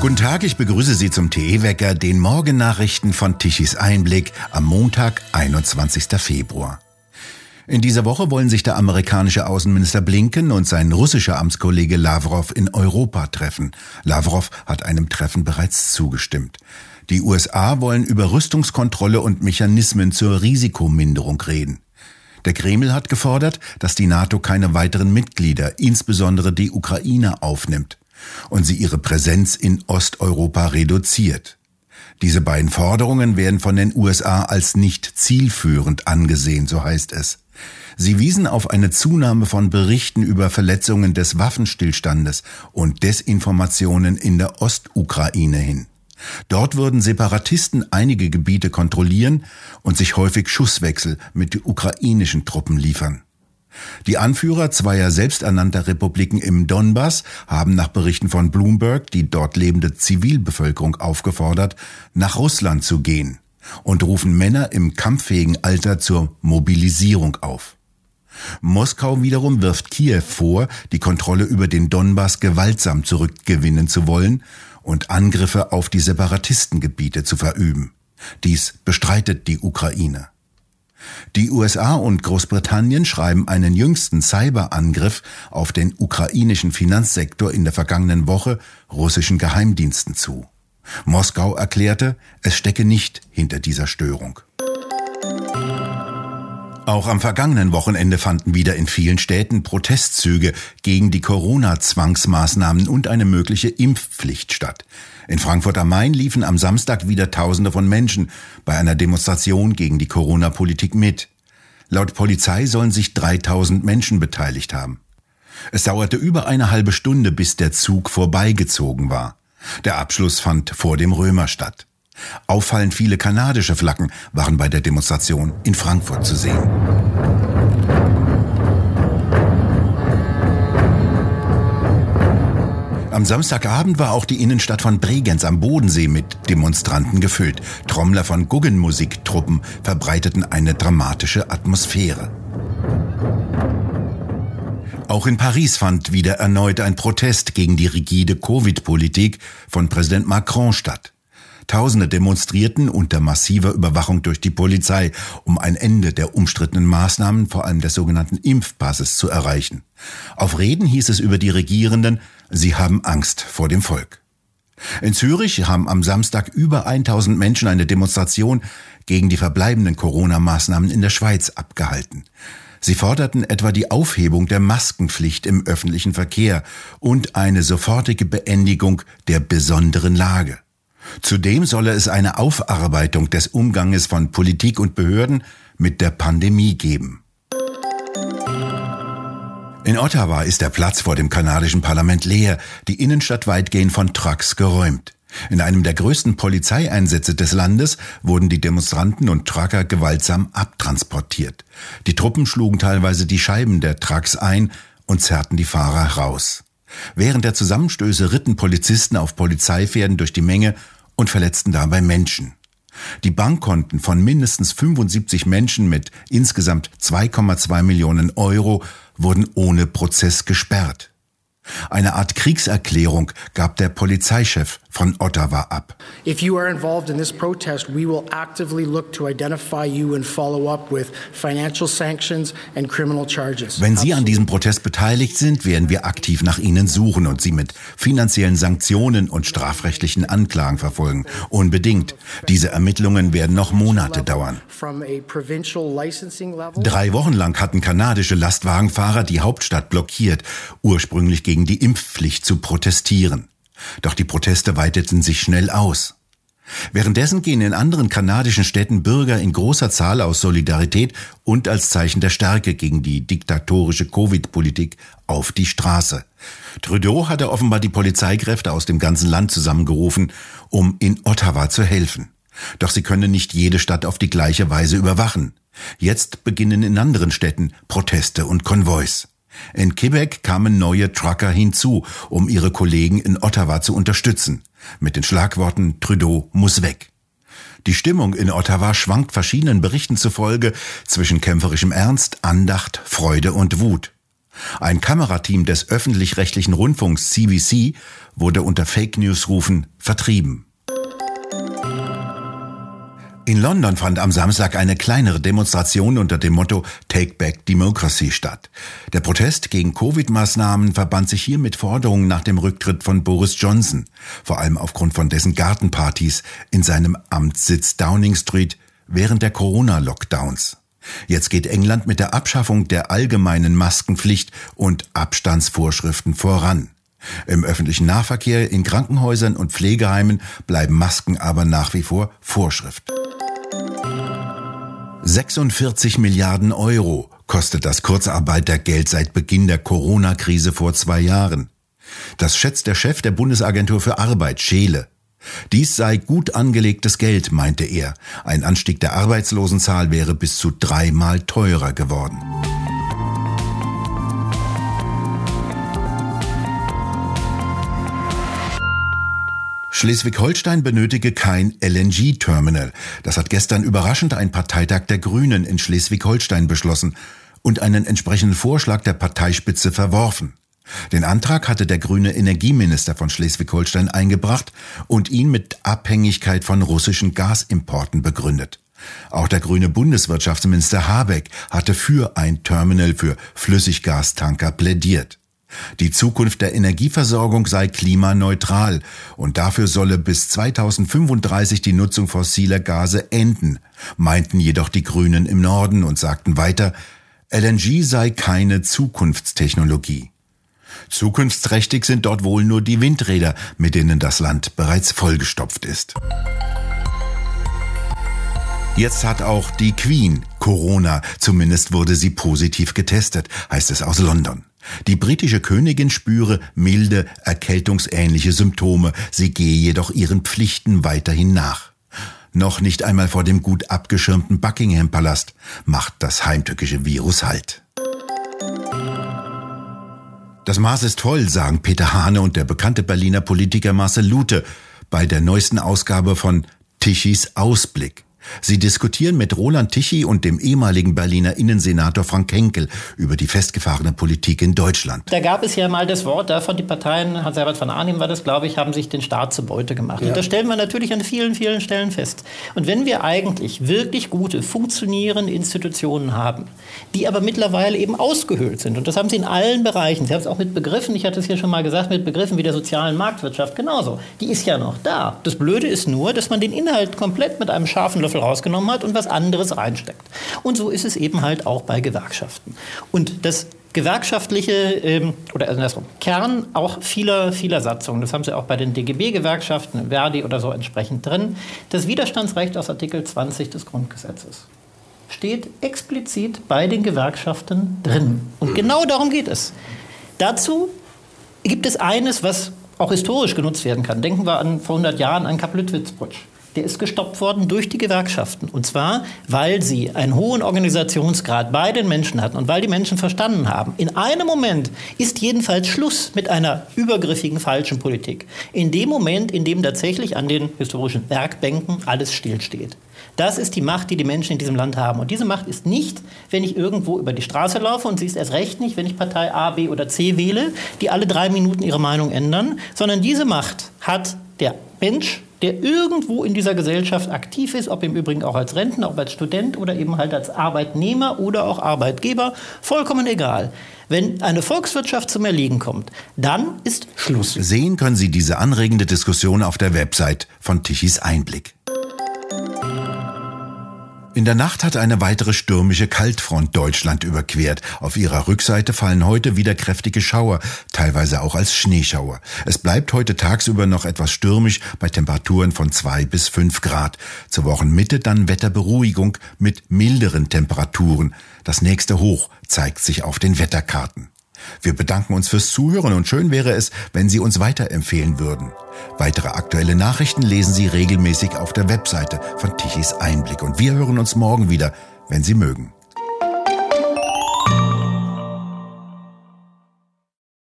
Guten Tag, ich begrüße Sie zum TE-Wecker, den Morgennachrichten von Tichys Einblick am Montag, 21. Februar. In dieser Woche wollen sich der amerikanische Außenminister Blinken und sein russischer Amtskollege Lavrov in Europa treffen. Lavrov hat einem Treffen bereits zugestimmt. Die USA wollen über Rüstungskontrolle und Mechanismen zur Risikominderung reden. Der Kreml hat gefordert, dass die NATO keine weiteren Mitglieder, insbesondere die Ukraine, aufnimmt und sie ihre Präsenz in Osteuropa reduziert. Diese beiden Forderungen werden von den USA als nicht zielführend angesehen, so heißt es. Sie wiesen auf eine Zunahme von Berichten über Verletzungen des Waffenstillstandes und Desinformationen in der Ostukraine hin. Dort würden Separatisten einige Gebiete kontrollieren und sich häufig Schusswechsel mit ukrainischen Truppen liefern. Die Anführer zweier selbsternannter Republiken im Donbass haben nach Berichten von Bloomberg die dort lebende Zivilbevölkerung aufgefordert, nach Russland zu gehen und rufen Männer im kampffähigen Alter zur Mobilisierung auf. Moskau wiederum wirft Kiew vor, die Kontrolle über den Donbass gewaltsam zurückgewinnen zu wollen und Angriffe auf die Separatistengebiete zu verüben. Dies bestreitet die Ukraine. Die USA und Großbritannien schreiben einen jüngsten Cyberangriff auf den ukrainischen Finanzsektor in der vergangenen Woche russischen Geheimdiensten zu. Moskau erklärte, es stecke nicht hinter dieser Störung. Auch am vergangenen Wochenende fanden wieder in vielen Städten Protestzüge gegen die Corona-Zwangsmaßnahmen und eine mögliche Impfpflicht statt. In Frankfurt am Main liefen am Samstag wieder Tausende von Menschen bei einer Demonstration gegen die Corona-Politik mit. Laut Polizei sollen sich 3000 Menschen beteiligt haben. Es dauerte über eine halbe Stunde, bis der Zug vorbeigezogen war. Der Abschluss fand vor dem Römer statt. Auffallend viele kanadische Flaggen waren bei der Demonstration in Frankfurt zu sehen. Am Samstagabend war auch die Innenstadt von Bregenz am Bodensee mit Demonstranten gefüllt. Trommler von Guggenmusiktruppen verbreiteten eine dramatische Atmosphäre. Auch in Paris fand wieder erneut ein Protest gegen die rigide Covid-Politik von Präsident Macron statt. Tausende demonstrierten unter massiver Überwachung durch die Polizei, um ein Ende der umstrittenen Maßnahmen, vor allem des sogenannten Impfpasses, zu erreichen. Auf Reden hieß es über die Regierenden, sie haben Angst vor dem Volk. In Zürich haben am Samstag über 1000 Menschen eine Demonstration gegen die verbleibenden Corona-Maßnahmen in der Schweiz abgehalten. Sie forderten etwa die Aufhebung der Maskenpflicht im öffentlichen Verkehr und eine sofortige Beendigung der besonderen Lage. Zudem solle es eine Aufarbeitung des Umganges von Politik und Behörden mit der Pandemie geben. In Ottawa ist der Platz vor dem kanadischen Parlament leer, die Innenstadt weitgehend von Trucks geräumt. In einem der größten Polizeieinsätze des Landes wurden die Demonstranten und Trucker gewaltsam abtransportiert. Die Truppen schlugen teilweise die Scheiben der Trucks ein und zerrten die Fahrer raus. Während der Zusammenstöße ritten Polizisten auf Polizeipferden durch die Menge und verletzten dabei Menschen. Die Bankkonten von mindestens 75 Menschen mit insgesamt 2,2 Millionen Euro wurden ohne Prozess gesperrt. Eine Art Kriegserklärung gab der Polizeichef von Ottawa ab. If you are involved in this protest, we will actively look to identify you and follow up with financial sanctions and criminal charges. Wenn Sie an diesem Protest beteiligt sind, werden wir aktiv nach Ihnen suchen und Sie mit finanziellen Sanktionen und strafrechtlichen Anklagen verfolgen. Unbedingt. Diese Ermittlungen werden noch Monate dauern. Drei Wochen lang hatten kanadische Lastwagenfahrer die Hauptstadt blockiert, ursprünglich gegen die Impfpflicht zu protestieren. Doch die Proteste weiteten sich schnell aus. Währenddessen gehen in anderen kanadischen Städten Bürger in großer Zahl aus Solidarität und als Zeichen der Stärke gegen die diktatorische Covid-Politik auf die Straße. Trudeau hatte offenbar die Polizeikräfte aus dem ganzen Land zusammengerufen, um in Ottawa zu helfen. Doch sie können nicht jede Stadt auf die gleiche Weise überwachen. Jetzt beginnen in anderen Städten Proteste und Konvois. In Quebec kamen neue Trucker hinzu, um ihre Kollegen in Ottawa zu unterstützen. Mit den Schlagworten Trudeau muss weg. Die Stimmung in Ottawa schwankt verschiedenen Berichten zufolge zwischen kämpferischem Ernst, Andacht, Freude und Wut. Ein Kamerateam des öffentlich-rechtlichen Rundfunks CBC wurde unter Fake News Rufen vertrieben. In London fand am Samstag eine kleinere Demonstration unter dem Motto Take Back Democracy statt. Der Protest gegen Covid-Maßnahmen verband sich hier mit Forderungen nach dem Rücktritt von Boris Johnson, vor allem aufgrund von dessen Gartenpartys in seinem Amtssitz Downing Street während der Corona-Lockdowns. Jetzt geht England mit der Abschaffung der allgemeinen Maskenpflicht und Abstandsvorschriften voran. Im öffentlichen Nahverkehr, in Krankenhäusern und Pflegeheimen bleiben Masken aber nach wie vor Vorschrift. 46 Milliarden Euro kostet das Kurzarbeitergeld seit Beginn der Corona-Krise vor zwei Jahren. Das schätzt der Chef der Bundesagentur für Arbeit, Scheele. Dies sei gut angelegtes Geld, meinte er. Ein Anstieg der Arbeitslosenzahl wäre bis zu dreimal teurer geworden. Schleswig-Holstein benötige kein LNG-Terminal. Das hat gestern überraschend ein Parteitag der Grünen in Schleswig-Holstein beschlossen und einen entsprechenden Vorschlag der Parteispitze verworfen. Den Antrag hatte der grüne Energieminister von Schleswig-Holstein eingebracht und ihn mit Abhängigkeit von russischen Gasimporten begründet. Auch der grüne Bundeswirtschaftsminister Habeck hatte für ein Terminal für Flüssiggastanker plädiert. Die Zukunft der Energieversorgung sei klimaneutral und dafür solle bis 2035 die Nutzung fossiler Gase enden, meinten jedoch die Grünen im Norden und sagten weiter, LNG sei keine Zukunftstechnologie. Zukunftsträchtig sind dort wohl nur die Windräder, mit denen das Land bereits vollgestopft ist. Jetzt hat auch die Queen Corona, zumindest wurde sie positiv getestet, heißt es aus London. Die britische Königin spüre milde, erkältungsähnliche Symptome, sie gehe jedoch ihren Pflichten weiterhin nach. Noch nicht einmal vor dem gut abgeschirmten Buckingham Palast macht das heimtückische Virus Halt. Das Maß ist voll, sagen Peter Hane und der bekannte Berliner Politiker Marcel Lute bei der neuesten Ausgabe von Tichys Ausblick. Sie diskutieren mit Roland Tichy und dem ehemaligen Berliner Innensenator Frank Henkel über die festgefahrene Politik in Deutschland. Da gab es ja mal das Wort davon, die Parteien, Hans-Herbert von Arnim war das, glaube ich, haben sich den Staat zur Beute gemacht. Ja. Und das stellen wir natürlich an vielen, vielen Stellen fest. Und wenn wir eigentlich wirklich gute, funktionierende Institutionen haben, die aber mittlerweile eben ausgehöhlt sind, und das haben sie in allen Bereichen, sie haben es auch mit Begriffen, ich hatte es hier schon mal gesagt, mit Begriffen wie der sozialen Marktwirtschaft genauso, die ist ja noch da. Das Blöde ist nur, dass man den Inhalt komplett mit einem scharfen Löffel Löffel rausgenommen hat und was anderes reinsteckt. Und so ist es eben halt auch bei Gewerkschaften. Und das gewerkschaftliche ähm, oder andersrum Kern auch vieler vieler Satzungen. Das haben Sie auch bei den DGB-Gewerkschaften, Verdi oder so entsprechend drin. Das Widerstandsrecht aus Artikel 20 des Grundgesetzes steht explizit bei den Gewerkschaften drin. Und genau darum geht es. Dazu gibt es eines, was auch historisch genutzt werden kann. Denken wir an vor 100 Jahren an Kapp-Lüttwitz-Putsch der ist gestoppt worden durch die Gewerkschaften. Und zwar, weil sie einen hohen Organisationsgrad bei den Menschen hatten und weil die Menschen verstanden haben, in einem Moment ist jedenfalls Schluss mit einer übergriffigen falschen Politik. In dem Moment, in dem tatsächlich an den historischen Werkbänken alles stillsteht. Das ist die Macht, die die Menschen in diesem Land haben. Und diese Macht ist nicht, wenn ich irgendwo über die Straße laufe und sie ist erst recht nicht, wenn ich Partei A, B oder C wähle, die alle drei Minuten ihre Meinung ändern, sondern diese Macht hat der Mensch der irgendwo in dieser Gesellschaft aktiv ist, ob im Übrigen auch als Rentner, ob als Student oder eben halt als Arbeitnehmer oder auch Arbeitgeber, vollkommen egal. Wenn eine Volkswirtschaft zum Erliegen kommt, dann ist Schluss. Sehen können Sie diese anregende Diskussion auf der Website von Tichys Einblick. In der Nacht hat eine weitere stürmische Kaltfront Deutschland überquert. Auf ihrer Rückseite fallen heute wieder kräftige Schauer, teilweise auch als Schneeschauer. Es bleibt heute tagsüber noch etwas stürmisch bei Temperaturen von zwei bis fünf Grad. Zur Wochenmitte dann Wetterberuhigung mit milderen Temperaturen. Das nächste Hoch zeigt sich auf den Wetterkarten. Wir bedanken uns fürs Zuhören und schön wäre es, wenn Sie uns weiterempfehlen würden. Weitere aktuelle Nachrichten lesen Sie regelmäßig auf der Webseite von Tichys Einblick und wir hören uns morgen wieder, wenn Sie mögen.